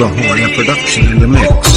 Lahore production in the mix.